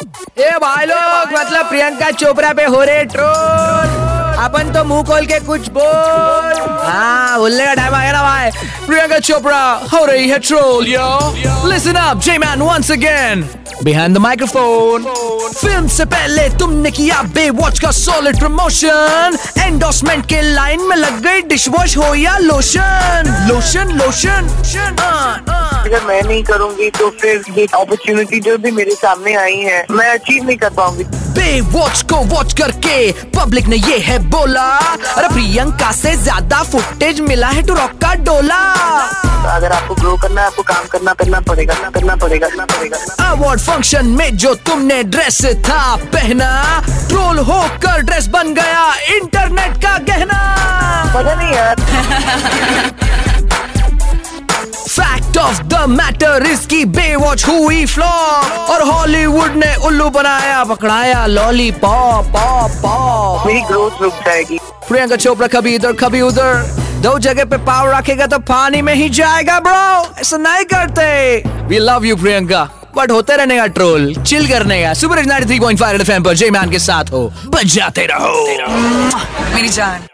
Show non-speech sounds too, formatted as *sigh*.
ए भाई लोग मतलब प्रियंका चोपड़ा पे हो रहे ट्रोल। अपन तो मुँह खोल के कुछ बोल। हाँ बोलने का टाइम आ गया ना भाई। प्रियंका चोपड़ा, हो रही है troll yo listen up J man once again behind the microphone film से पहले तुमने किया बे वॉच का सॉलिड प्रमोशन एंडोर्समेंट के लाइन में लग गई डिश वॉश हो या लोशन लोशन लोशन अगर मैं नहीं करूँगी तो फिर ये अपॉर्चुनिटी जो भी मेरे सामने आई है मैं अचीव नहीं कर पाऊँगी। बे वॉच को वॉच करके पब्लिक ने ये है बोला अरे प्रियंका से ज़्यादा फुटेज मिला है टू रॉक का डोला। अगर आपको ग्रो करना है आपको काम करना करना पड़ेगा ना करना पड़ेगा करना पड़ेगा। अवार्ड फ़ंक्शन में जो तुमने ड्रेस था पहना ट्रोल होकर ड्रेस बन गया इंटरनेट का गहना। पता नहीं यार। *laughs* ऑफ़ द मैटर इसकी बेवॉच हुई फ्लॉप और हॉलीवुड ने उल्लू बनाया पकड़ाया लॉली पॉप पॉप पॉप मेरी ग्रोथ रुक जाएगी। प्रियंका चोपड़ा कभी इधर कभी उधर। दो जगह पे पाव रखेगा तो पानी में ही जाएगा ब्रो ऐसा नहीं करते। We love you Priyanka. But होते रहने का। ट्रोल चिल करने का सुपर 93.5 एफएम पर जय मैन के साथ हो। बजाते रहो। मेरी जान।